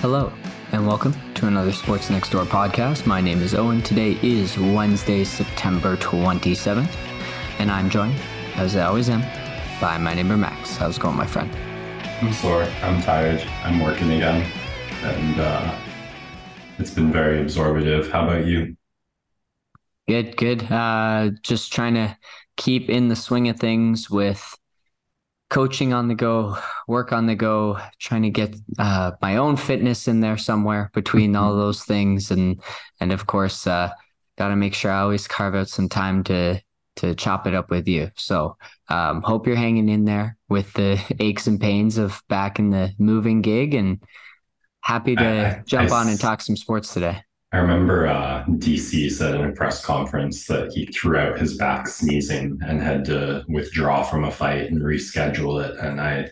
Hello, and welcome to another Sports Next Door podcast. My name is Owen. Today is Wednesday, September 27th, and I'm joined, as I always am, by my neighbor Max. How's it going, my friend? I'm sore. I'm tired. I'm working again. And uh, it's been very absorbative. How about you? Good, good. Uh, just trying to keep in the swing of things with coaching on the go, work on the go, trying to get uh, my own fitness in there somewhere between all mm-hmm. those things, and and of course, uh, got to make sure I always carve out some time to to chop it up with you. So, um, hope you're hanging in there with the aches and pains of back in the moving gig, and happy to I, I, jump I, on and talk some sports today. I remember uh, DC said in a press conference that he threw out his back sneezing and had to withdraw from a fight and reschedule it. And I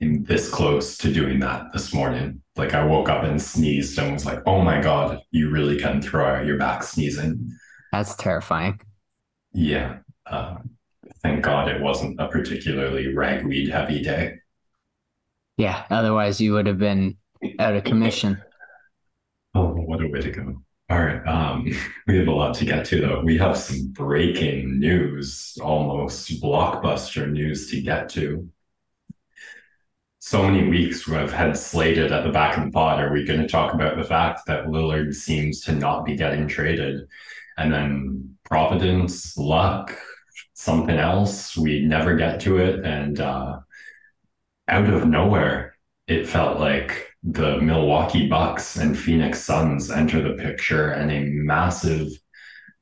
came this close to doing that this morning. Like I woke up and sneezed and was like, oh my God, you really can throw out your back sneezing. That's terrifying. Yeah. Uh, thank God it wasn't a particularly ragweed heavy day. Yeah. Otherwise, you would have been out of commission. What a way to go. All right. Um, we have a lot to get to, though. We have some breaking news, almost blockbuster news to get to. So many weeks we've had slated at the back of the pod. Are we going to talk about the fact that Lillard seems to not be getting traded? And then Providence, luck, something else. We never get to it. And uh, out of nowhere, it felt like the Milwaukee Bucks and Phoenix Suns enter the picture, and a massive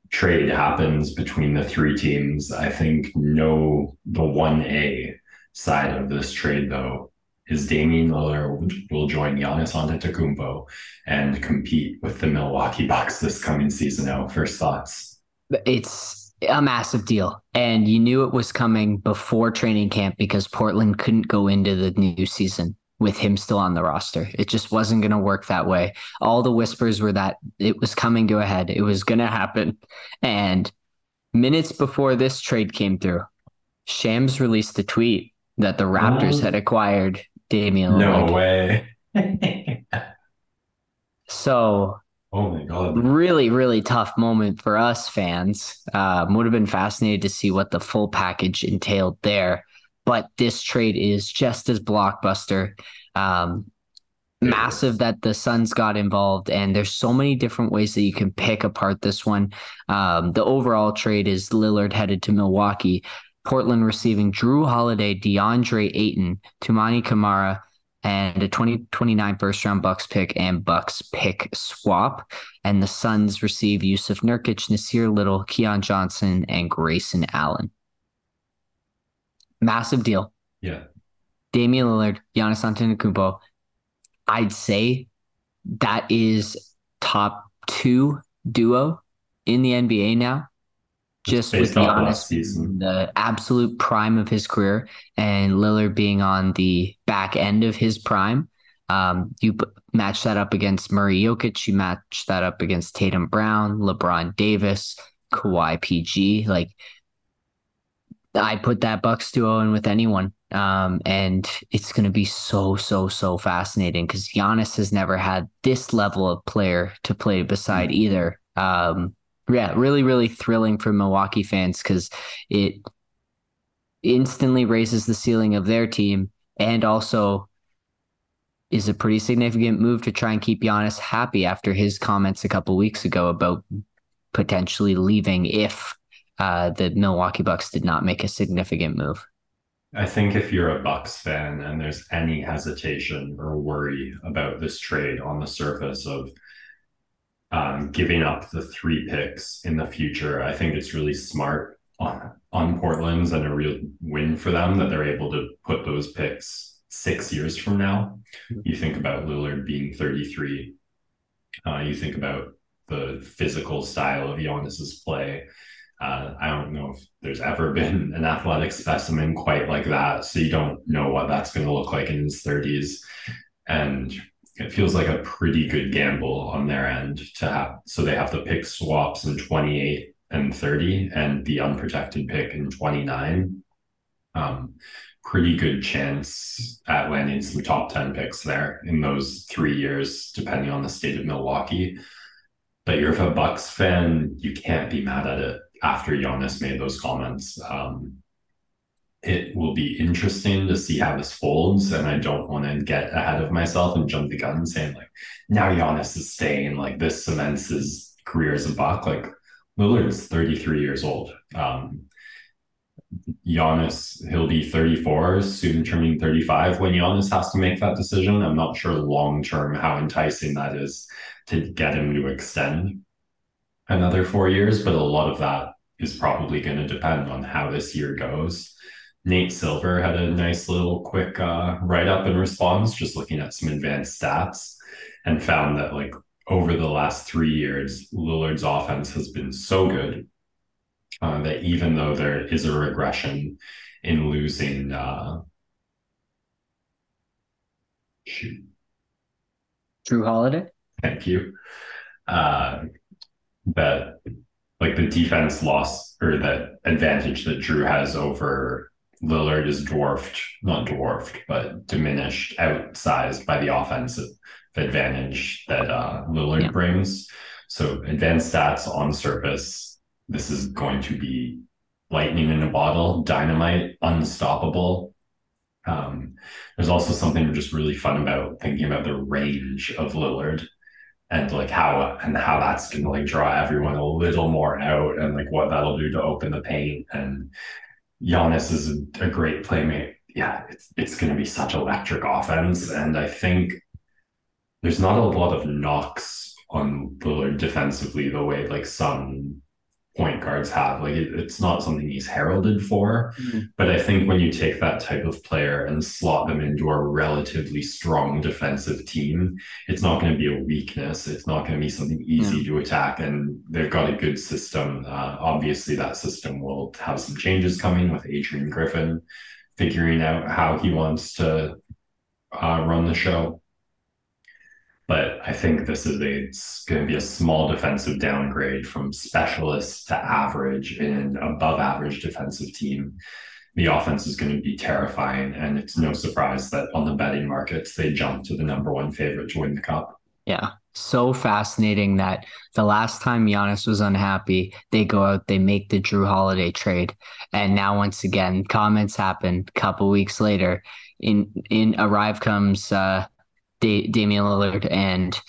trade happens between the three teams. I think no, the 1A side of this trade, though, is Damian Lillard will join Giannis Antetokounmpo and compete with the Milwaukee Bucks this coming season. out. first thoughts? It's a massive deal, and you knew it was coming before training camp because Portland couldn't go into the new season with him still on the roster. It just wasn't going to work that way. All the whispers were that it was coming to a head. It was going to happen. And minutes before this trade came through, Shams released a tweet that the Raptors had acquired Damian Lillard. No way. so, oh my god, really, really tough moment for us fans. Um, would have been fascinated to see what the full package entailed there but this trade is just as blockbuster. Um, massive that the Suns got involved, and there's so many different ways that you can pick apart this one. Um, the overall trade is Lillard headed to Milwaukee, Portland receiving Jrue Holiday, DeAndre Ayton, Toumani Camara, and a 2029 first round Bucks pick and Bucks pick swap. And the Suns receive Jusuf Nurkic, Nassir Little, Keon Johnson, and Grayson Allen massive deal. Yeah. Damian Lillard, Giannis Antetokounmpo. I'd say that is top two duo in the NBA now. Just with Giannis, the absolute prime of his career, and Lillard being on the back end of his prime. Um, you match that up against Murray Jokic. You match that up against Tatum Brown, LeBron Davis, Kawhi PG. Like I put that Bucks duo in with anyone. Um, and it's going to be so, so, so fascinating because Giannis has never had this level of player to play beside mm-hmm. either. Um, yeah, really, really thrilling for Milwaukee fans because it instantly raises the ceiling of their team and also is a pretty significant move to try and keep Giannis happy after his comments a couple weeks ago about potentially leaving if uh, the Milwaukee Bucks did not make a significant move. I think if you're a Bucks fan and there's any hesitation or worry about this trade on the surface of um, giving up the three picks in the future, I think it's really smart on, on Portland's and a real win for them that they're able to put those picks six years from now. You think about Lillard being 33. Uh, you think about the physical style of Giannis's play uh, I don't know if there's ever been an athletic specimen quite like that. So you don't know what that's going to look like in his 30s. And it feels like a pretty good gamble on their end to have. So they have to pick swaps in 28 and 30 and the unprotected pick in 29. Um, pretty good chance at landing some top 10 picks there in those three years, depending on the state of Milwaukee. But you're a Bucks fan, you can't be mad at it after Giannis made those comments. Um, it will be interesting to see how this folds. And I don't want to get ahead of myself and jump the gun saying, like, now Giannis is staying, like, this cements his career as a Buck. Like, Lillard is 33 years old. Um, Giannis, he'll be 34, soon turning 35 when Giannis has to make that decision. I'm not sure long term how enticing that is to get him to extend another four years, but a lot of that is probably going to depend on how this year goes. Nate Silver had a nice little quick uh, write up in response, just looking at some advanced stats, and found that like over the last three years, Lillard's offense has been so good uh, that even though there is a regression in losing, uh, shoot, Jrue Holiday. Thank you. Uh, that like the defense loss or that advantage that Jrue has over Lillard is dwarfed, not dwarfed, but diminished, outsized by the offensive advantage that uh, Lillard yeah. brings. So advanced stats on surface, this is going to be lightning in a bottle, dynamite, unstoppable. Um, there's also something just really fun about thinking about the range of Lillard and like how and how that's gonna like draw everyone a little more out and like what that'll do to open the paint and Giannis is a, a great playmate. Yeah, it's it's gonna be such electric offense. And I think there's not a lot of knocks on Lillard defensively the way like some point guards have. Like it, it's not something he's heralded for. Mm-hmm. But I think when you take that type of player and slot them into a relatively strong defensive team, it's not going to be a weakness. It's not going to be something easy to attack. And they've got a good system. Uh, obviously, that system will have some changes coming with Adrian Griffin figuring out how he wants to uh, run the show. But I think this is a, going to be a small defensive downgrade from specialist to average in an above average defensive team. The offense is going to be terrifying. And it's no surprise that on the betting markets, they jump to the number one favorite to win the cup. Yeah. So fascinating that the last time Giannis was unhappy, they go out, they make the Jrue Holiday trade. And now once again, comments happen a couple weeks later. In in arrive comes uh da- Damian Lillard, and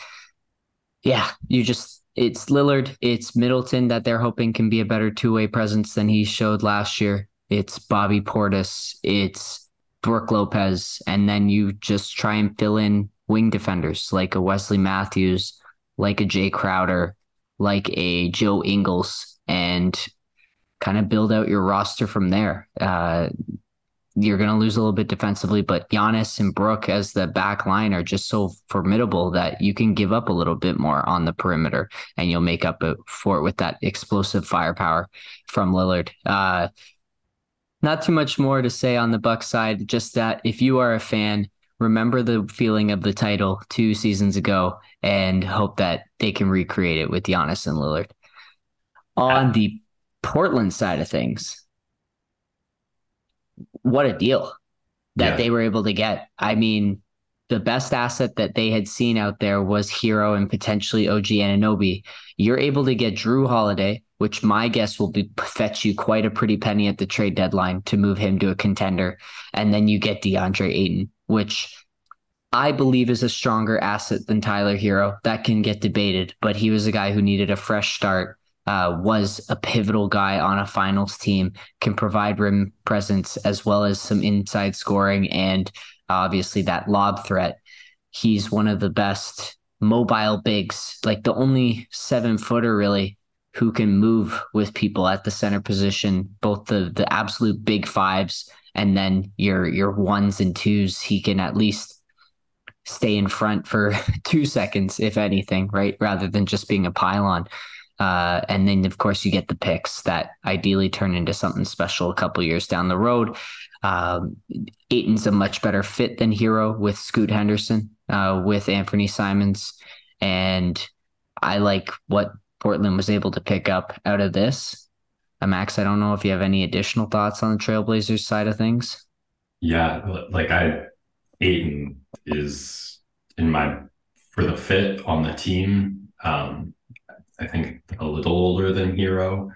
yeah, you just it's Lillard, it's Middleton that they're hoping can be a better two way presence than he showed last year. It's Bobby Portis, it's Brook Lopez, and then you just try and fill in wing defenders like a Wesley Matthews, like a Jay Crowder, like a Joe Ingles, and kind of build out your roster from there. Uh, you're going to lose a little bit defensively, but Giannis and Brook as the back line are just so formidable that you can give up a little bit more on the perimeter and you'll make up for it with that explosive firepower from Lillard. Uh, not too much more to say on the Buck side, just that if you are a fan, remember the feeling of the title two seasons ago and hope that they can recreate it with Giannis and Lillard. On the Portland side of things, what a deal that yeah. they were able to get. I mean, the best asset that they had seen out there was Herro and potentially OG Anunoby. You're able to get Jrue Holiday, which my guess will be fetch you quite a pretty penny at the trade deadline to move him to a contender. And then you get DeAndre Ayton, which I believe is a stronger asset than Tyler Herro. That can get debated, but he was a guy who needed a fresh start uh, was a pivotal guy on a finals team, can provide rim presence as well as some inside scoring and obviously that lob threat. He's one of the best mobile bigs, like the only seven footer really who can move with people at the center position, both the the absolute big fives and then your your ones and twos. He can at least stay in front for two seconds, if anything, right? Rather than just being a pylon. Uh, and then, of course, you get the picks that ideally turn into something special a couple years down the road. Um, Ayton's a much better fit than Herro with Scoot Henderson, uh, with Anthony Simons. And I like what Portland was able to pick up out of this. Uh, Max, I don't know if you have any additional thoughts on the Trailblazers side of things. Yeah, like I, Ayton is in my for the fit on the team. Um, I think a little older than Herro.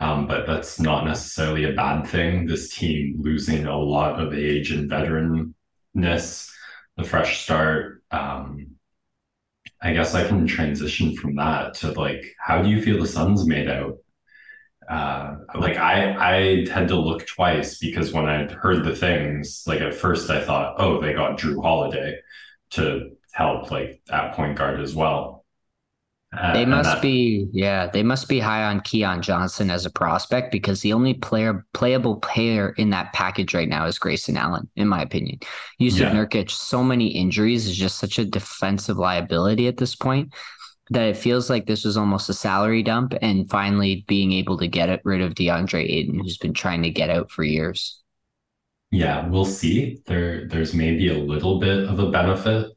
um, but that's not necessarily a bad thing. This team losing a lot of age and veteranness, the fresh start. Um, I guess I can transition from that to like, how do you feel the Suns made out? Uh, like I, I had to look twice because when I heard the things, like at first I thought, oh, they got Jrue Holiday to help like at point guard as well. Uh, they must be, yeah, they must be high on Keon Johnson as a prospect because the only player, playable player in that package right now is Grayson Allen, in my opinion. Jusuf yeah. Nurkic, so many injuries is just such a defensive liability at this point that it feels like this was almost a salary dump and finally being able to get rid of DeAndre Ayton, who's been trying to get out for years. Yeah, we'll see. There, there's maybe a little bit of a benefit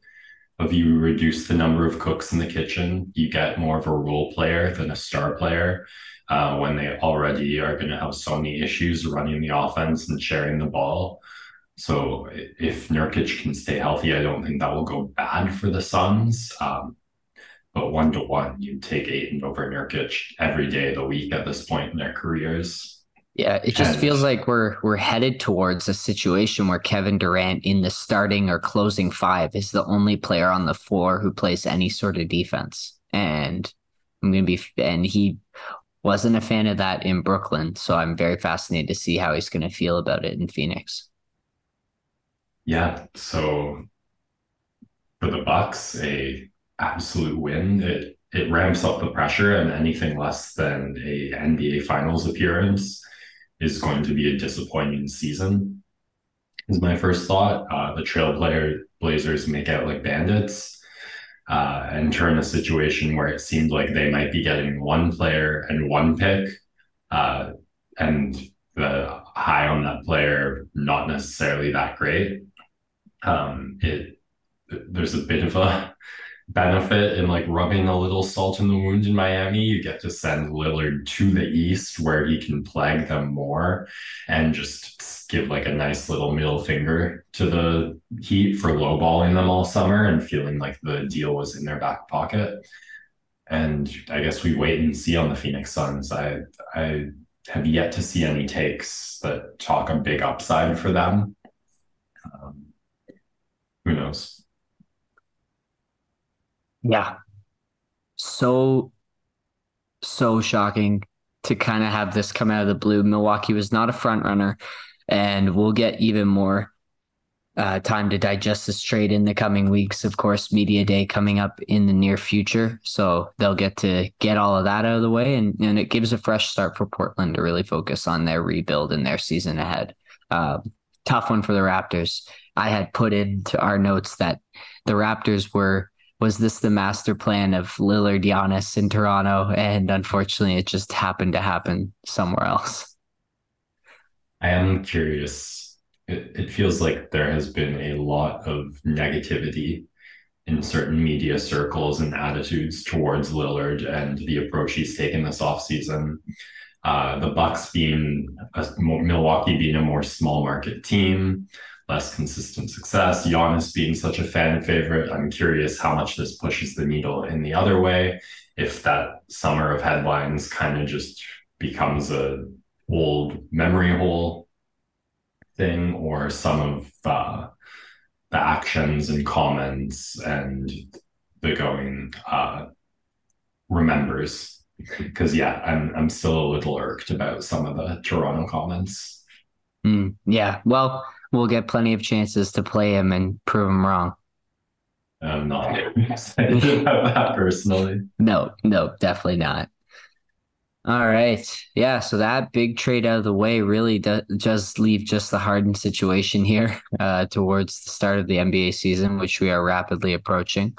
of you reduce the number of cooks in the kitchen, you get more of a role player than a star player. Uh, when they already are going to have so many issues running the offense and sharing the ball. So if Nurkic can stay healthy, I don't think that will go bad for the Suns. Um, but one to one, you take Ayton over Nurkic every day of the week at this point in their careers. Yeah, it just and, feels like we're we're headed towards a situation where Kevin Durant in the starting or closing five is the only player on the floor who plays any sort of defense. And I'm gonna be and he wasn't a fan of that in Brooklyn, so I'm very fascinated to see how he's gonna feel about it in Phoenix. Yeah, so for the Bucks, a absolute win. It it ramps up the pressure, and anything less than a NBA Finals appearance is going to be a disappointing season. Is my first thought. Uh, the Trailblazer Blazers make out like bandits uh, and turn a situation where it seemed like they might be getting one player and one pick, uh, and the high on that player not necessarily that great. Um, it there's a bit of a benefit in like rubbing a little salt in the wound in Miami. You get to send Lillard to the East where he can plague them more and just give like a nice little middle finger to the Heat for lowballing them all summer and feeling like the deal was in their back pocket. And I guess we wait and see on the Phoenix Suns. I I have yet to see any takes that talk a big upside for them. Um, who knows? Yeah. So, so shocking to kind of have this come out of the blue. Milwaukee was not a front runner, and we'll get even more uh, time to digest this trade in the coming weeks. Of course, media day coming up in the near future, so they'll get to get all of that out of the way, and and it gives a fresh start for Portland to really focus on their rebuild and their season ahead. Uh, tough one for the Raptors. I had put into our notes that the Raptors were was this the master plan of Lillard Giannis in Toronto? And unfortunately, it just happened to happen somewhere else. I am curious. It, it feels like there has been a lot of negativity in certain media circles and attitudes towards Lillard and the approach he's taken this offseason. Uh, the Bucks being a, Milwaukee being a more small market team, less consistent success. Giannis being such a fan favorite, I'm curious how much this pushes the needle in the other way. If that summer of headlines kind of just becomes a old memory hole thing, or some of uh, the actions and comments and the going uh, remembers. Because yeah, I'm I'm still a little irked about some of the Toronto comments. Mm, yeah, well, we'll get plenty of chances to play him and prove him wrong. I'm not excited about that personally. No, no, definitely not. All right. Yeah. So that big trade out of the way really does just leave just the Harden situation here uh, towards the start of the NBA season, which we are rapidly approaching.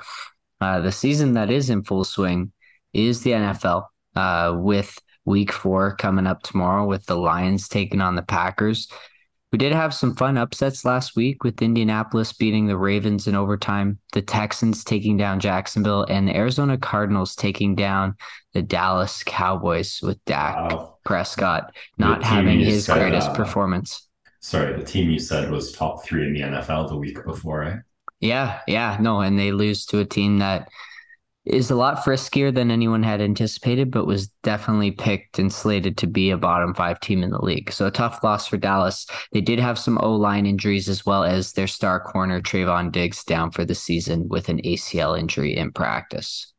Uh, the season that is in full swing is the NFL uh, with week four coming up tomorrow with the Lions taking on the Packers. We did have some fun upsets last week with Indianapolis beating the Ravens in overtime, the Texans taking down Jacksonville, and the Arizona Cardinals taking down the Dallas Cowboys with Dak wow. Prescott not having his greatest uh, performance. sorry, the team you said was top three in the NFL the week before, right? Yeah, yeah, no, and they lose to a team that is a lot friskier than anyone had anticipated, but was definitely picked and slated to be a bottom five team in the league. So a tough loss for Dallas. They did have some O line injuries as well as their star corner Trevon Diggs down for the season with an ACL injury in practice.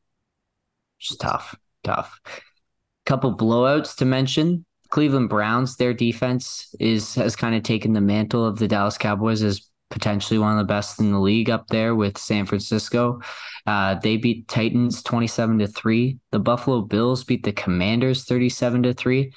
Just tough, tough. Couple blowouts to mention. Cleveland Browns, their defense is has kind of taken the mantle of the Dallas Cowboys as potentially one of the best in the league up there with San Francisco. Uh, they beat Titans 27 to 3. The Buffalo Bills beat the Commanders 37 to 3.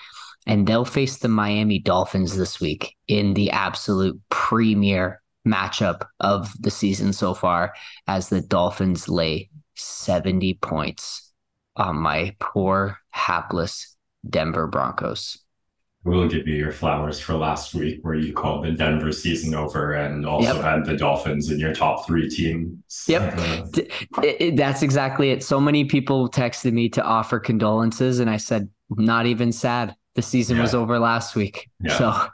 And they'll face the Miami Dolphins this week in the absolute premier matchup of the season so far as the Dolphins lay 70 points on my poor, hapless Denver Broncos we'll give you your flowers for last week where you called the Denver season over and also yep. had the Dolphins in your top three teams. Yep. It, it, that's exactly it. So many people texted me to offer condolences, and I said, not even sad. The season yeah. was over last week. Yeah. So,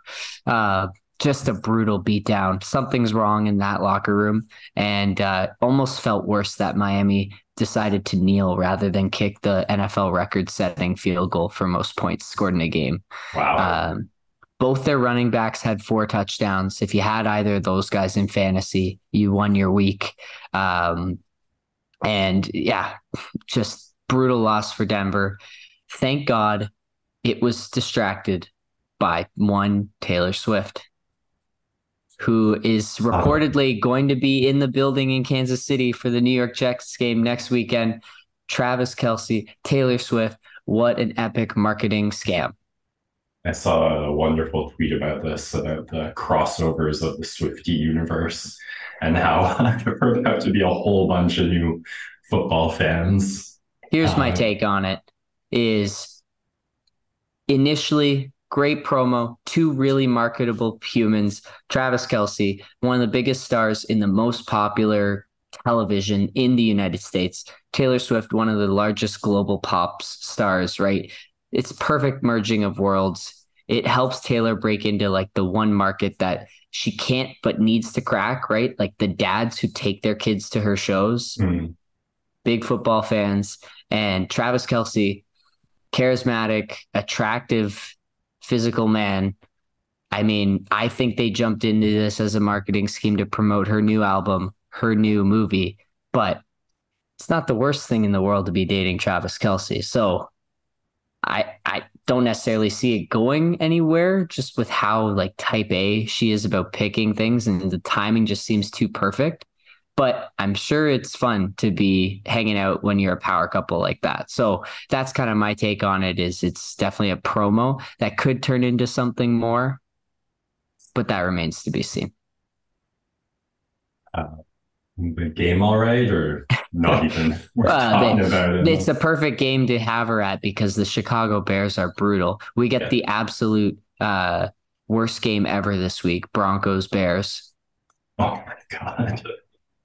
uh, just a brutal beatdown. Something's wrong in that locker room, and uh, almost felt worse that Miami decided to kneel rather than kick the NFL record-setting field goal for most points scored in a game. Wow. Um, both their running backs had four touchdowns. If you had either of those guys in fantasy, you won your week. Um, and yeah, just brutal loss for Denver. Thank God it was distracted by one Taylor Swift who is reportedly going to be in the building in Kansas City for the New York Jets game next weekend. Travis Kelce, Taylor Swift. What an epic marketing scam. I saw a wonderful tweet about this about the crossovers of the Swifty universe and how there are about to be a whole bunch of new football fans. Here's my uh, take on it is initially Great promo, two really marketable humans. Travis Kelce, one of the biggest stars in the most popular television in the United States. Taylor Swift, one of the largest global pop stars, right? It's perfect merging of worlds. It helps Taylor break into like the one market that she can't but needs to crack, right? Like the dads who take their kids to her shows, mm. big football fans, and Travis Kelce, charismatic, attractive, physical man. I mean, I think they jumped into this as a marketing scheme to promote her new album, her new movie, but it's not the worst thing in the world to be dating Travis Kelce. So I I don't necessarily see it going anywhere just with how like type A she is about picking things and the timing just seems too perfect but I'm sure it's fun to be hanging out when you're a power couple like that. So that's kind of my take on it is it's definitely a promo that could turn into something more, but that remains to be seen. Uh, the game all right or not even uh, they, about it. It's a perfect game to have her at because the Chicago Bears are brutal. We get yeah. the absolute uh, worst game ever this week, Broncos Bears. Oh my god.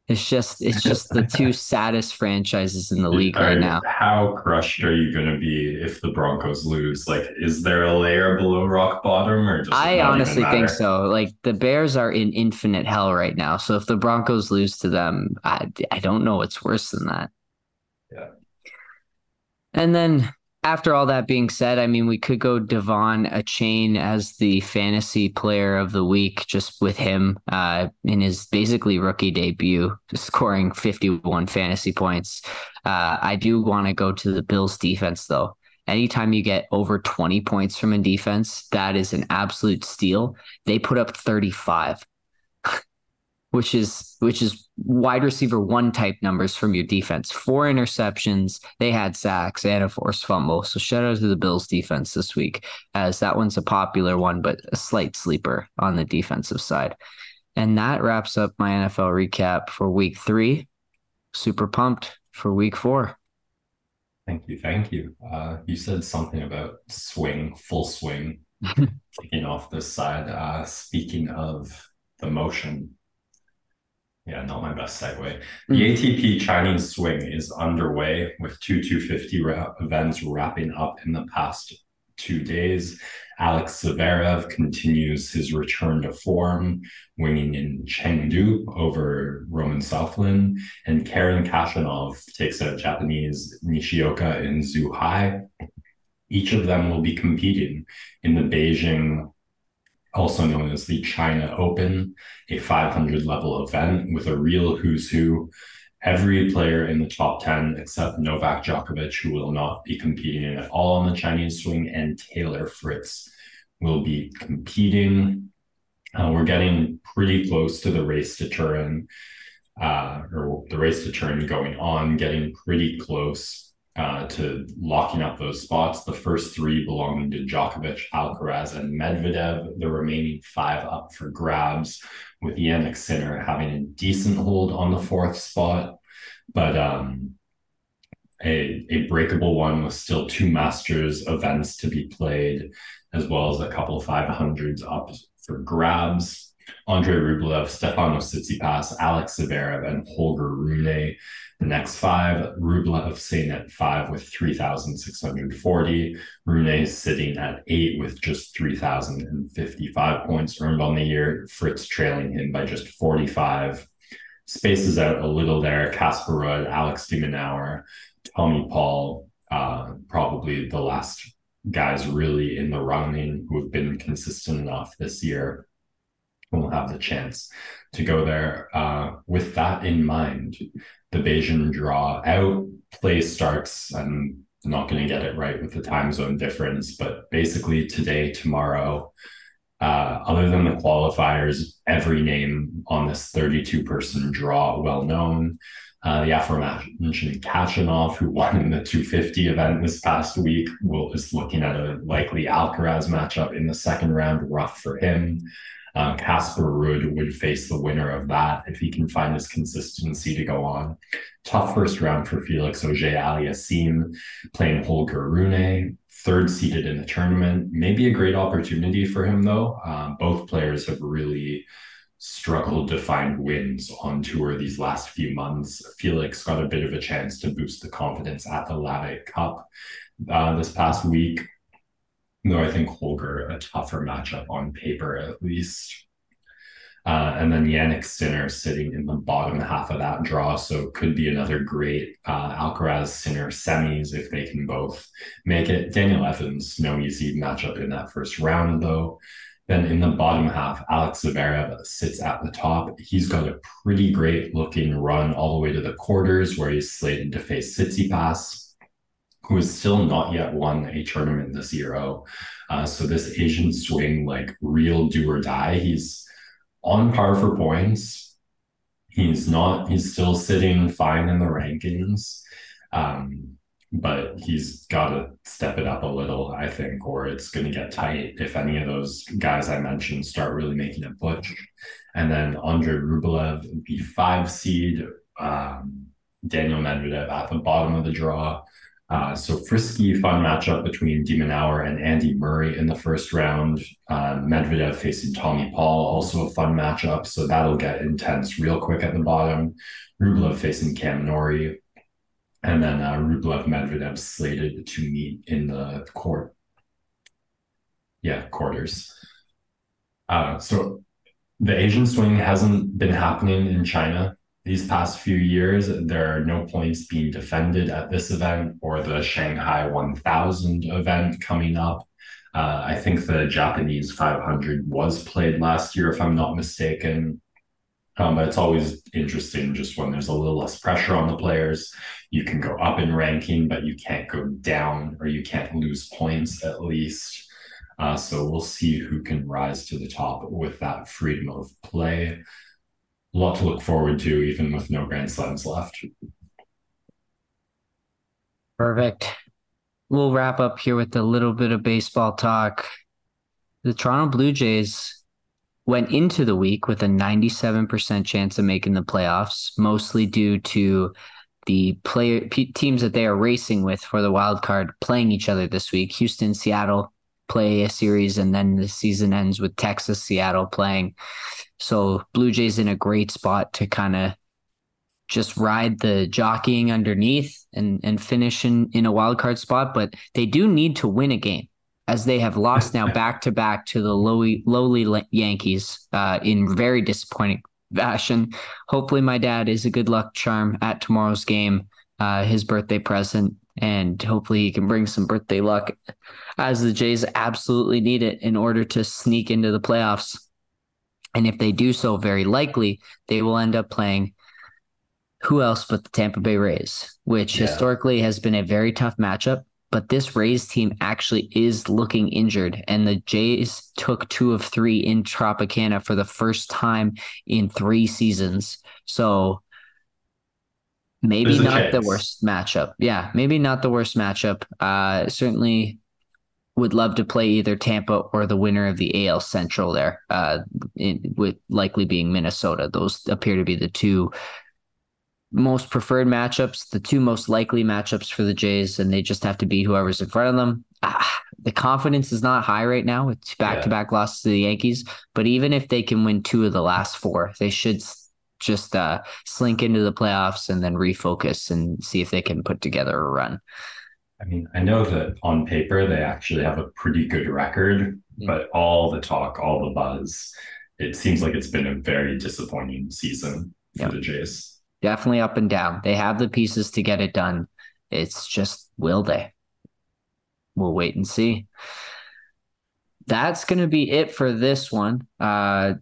It's just it's just the two saddest franchises in the league right now. How crushed are you going to be if the Broncos lose? Like, is there a layer below rock bottom, or I honestly think so. Like the Bears are in infinite hell right now. So if the Broncos lose to them, I I don't know what's worse than that. Yeah. And then after all that being said, I mean, we could go De'Von Achane as the fantasy player of the week, just with him uh, in his basically rookie debut, scoring 51 fantasy points. Uh, I do want to go to the Bills defense, though. Anytime you get over 20 points from a defense, that is an absolute steal. They put up 35 which is which is wide receiver one type numbers from your defense. Four interceptions, they had sacks and a forced fumble. So shout out to the Bills defense this week, as that one's a popular one, but a slight sleeper on the defensive side. And that wraps up my NFL recap for week three. Super pumped for week four. Thank you. Thank you. Uh, you said something about swing, full swing, taking off this side. Uh, speaking of the motion, yeah, not my best segue. The mm. ATP Chinese Swing is underway with two 250 ra- events wrapping up in the past two days. Alex Zverev continues his return to form, winning in Chengdu over Roman Safiullin, and Karen Khachanov takes out Japanese Nishioka in Zhuhai. Each of them will be competing in the Beijing, also known as the China Open, a 500 level event with a real who's who every player in the top 10 except Novak Djokovic, who will not be competing at all on the Chinese swing, and Taylor Fritz will be competing. Uh, we're getting pretty close to the race to Turin, uh, or the race to Turin going on, getting pretty close uh, to locking up those spots. The first three belonging to Djokovic, Alcaraz, and Medvedev. The remaining five up for grabs, with Jannik Sinner having a decent hold on the fourth spot, but um, a, a breakable one with still two Masters events to be played, as well as a couple of 500s up for grabs. Andre Rublev, Stefano Tsitsipas, Alex Zverev, and Holger Rune. The next five, Rublev sitting at five with 3,640. Rune sitting at eight with just 3,055 points earned on the year. Fritz trailing him by just 45. Spaces out a little there. Casper Ruud, Alex de Minaur, Tommy Paul, uh, probably the last guys really in the running who have been consistent enough this year will have the chance to go there. Uh, with that in mind, the Beijing draw out, play starts. I'm not going to get it right with the time zone difference, but basically today, tomorrow, uh, other than the qualifiers, every name on this 32 person draw well known. Uh, the aforementioned Khachanov, who won in the 250 event this past week, will is looking at a likely Alcaraz matchup in the second round, rough for him. Uh, Casper Ruud would face the winner of that if he can find his consistency to go on. Tough first round for Felix Auger Aliassime, playing Holger Rune, third seeded in the tournament. Maybe a great opportunity for him, though. Um, both players have really struggled to find wins on tour these last few months. Felix got a bit of a chance to boost the confidence at the Laver Cup uh, this past week, though I think Holger a tougher matchup on paper at least. Uh, and then Jannik Sinner sitting in the bottom half of that draw. So could be another great uh, Alcaraz Sinner semis if they can both make it. Daniel Evans, no easy matchup in that first round, though. Then in the bottom half, Alex Zverev sits at the top. He's got a pretty great looking run all the way to the quarters where he's slated to face Tsitsipas, who has still not yet won a tournament this year. Oh, uh, so this Asian swing, like real do or die, he's on par for points. He's not, he's still sitting fine in the rankings. Um, but he's got to step it up a little, I think, or it's going to get tight if any of those guys I mentioned start really making a push. And then Andre Rublev, the five seed, um, Daniel Medvedev at the bottom of the draw. Uh, so frisky, fun matchup between de Minaur and Andy Murray in the first round. Uh, Medvedev facing Tommy Paul, also a fun matchup. So that'll get intense real quick at the bottom. Rublev facing Cam Norrie and then uh, Rublev Medvedev slated to meet in the court. Yeah, quarters. Uh, so the Asian swing hasn't been happening in China these past few years. There are no points being defended at this event or the Shanghai 1000 event coming up. Uh, I think the Japanese 500 was played last year, if I'm not mistaken. Um, but it's always interesting just when there's a little less pressure on the players. You can go up in ranking, but you can't go down or you can't lose points at least. Uh, so we'll see who can rise to the top with that freedom of play. A lot to look forward to, even with no Grand Slams left. Perfect. We'll wrap up here with a little bit of baseball talk. The Toronto Blue Jays went into the week with a 97% chance of making the playoffs, mostly due to the player teams that they are racing with for the wild card playing each other this week. Houston, Seattle play a series, and then the season ends with Texas, Seattle playing. So Blue Jays in a great spot to kind of just ride the jockeying underneath and and finish in, in a wild card spot, but they do need to win a game. as they have lost now back to back to the lowly, lowly Yankees uh, in very disappointing fashion. Hopefully, my dad is a good luck charm at tomorrow's game, uh, his birthday present, and hopefully he can bring some birthday luck as the Jays absolutely need it in order to sneak into the playoffs. And if they do so, very likely they will end up playing who else but the Tampa Bay Rays, which yeah. historically has been a very tough matchup. But this Rays team actually is looking injured, and the Jays took two of three in Tropicana for the first time in three seasons. So maybe not the worst matchup. Yeah, maybe not the worst matchup. Uh, certainly would love to play either Tampa or the winner of the AL Central there, uh, in, with likely being Minnesota. Those appear to be the two most preferred matchups, the two most likely matchups for the Jays, and they just have to be whoever's in front of them. Ah, the confidence is not high right now with back to back losses to the Yankees, but even if they can win two of the last four, they should just uh, slink into the playoffs and then refocus and see if they can put together a run. I mean, I know that on paper they actually have a pretty good record, yeah. but all the talk, all the buzz, it seems like it's been a very disappointing season for yep. the Jays definitely up and down. They have the pieces to get it done. It's just, will they? We'll wait and see. That's going to be it for this one. Uh,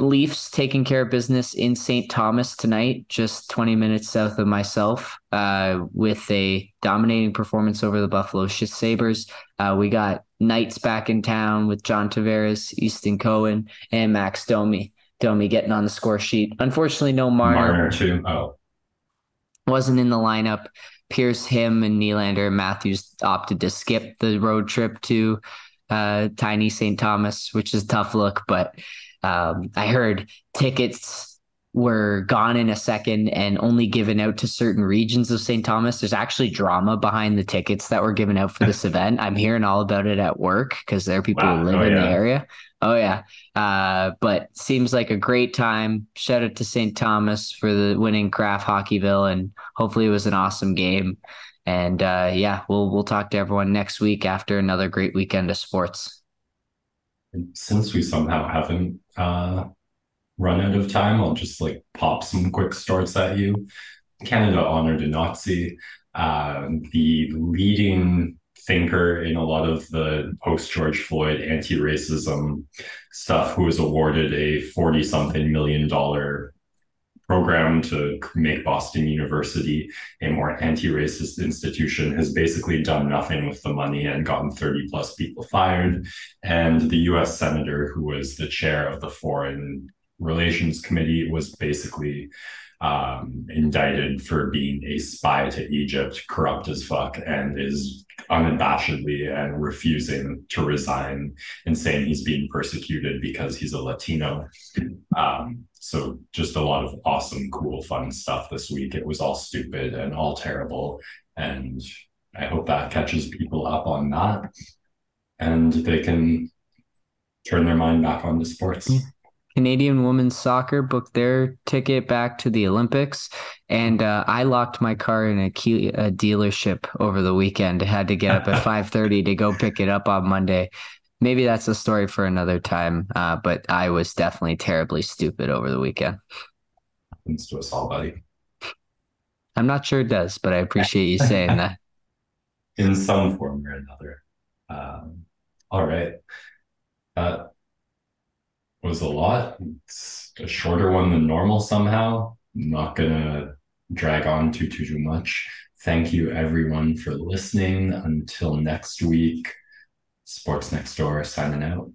Leafs taking care of business in St. Thomas tonight, just 20 minutes south of myself, uh, with a dominating performance over the Buffalo Sabres. Uh, we got Knights back in town with John Tavares, Easton Cowan, and Max Domi. Domi getting on the score sheet. Unfortunately, no Marner. Marner too. Oh, wasn't in the lineup. Pierce, him, and Nylander Matthews opted to skip the road trip to uh, tiny St. Thomas, which is tough look. But um, I heard tickets were gone in a second and only given out to certain regions of St. Thomas. There's actually drama behind the tickets that were given out for this event. I'm hearing all about it at work because there are people wow. who live oh, in yeah. the area. Oh yeah. Uh, but seems like a great time. Shout out to St. Thomas for the winning Kraft Hockeyville and hopefully it was an awesome game. And uh, yeah, we'll we'll talk to everyone next week after another great weekend of sports. Since we somehow haven't uh, run out of time, I'll just like pop some quick starts at you. Canada honored a Nazi. Uh, the leading thinker in a lot of the post George Floyd anti racism stuff, who was awarded a 40 something million dollar program to make Boston University a more anti racist institution, has basically done nothing with the money and gotten 30 plus people fired. And the US Senator, who was the chair of the Foreign Relations Committee was basically um, indicted for being a spy to Egypt, corrupt as fuck, and is unabashedly and refusing to resign and saying he's being persecuted because he's a Latino. Um, so just a lot of awesome, cool, fun stuff this week. It was all stupid and all terrible. And I hope that catches people up on that and they can turn their mind back on onto sports. Canadian women's soccer booked their ticket back to the Olympics, and uh, I locked my car in a, key, a dealership over the weekend. I had to get up at five thirty to go pick it up on Monday. Maybe that's a story for another time. Uh, but I was definitely terribly stupid over the weekend. Happens to us all, buddy. I'm not sure it does, but I appreciate you saying that. In some form or another. Um, all right. Uh, was a lot. It's a shorter one than normal somehow. I'm not gonna drag on too too too much. Thank you everyone for listening. Until next week, Sports Next Door signing out.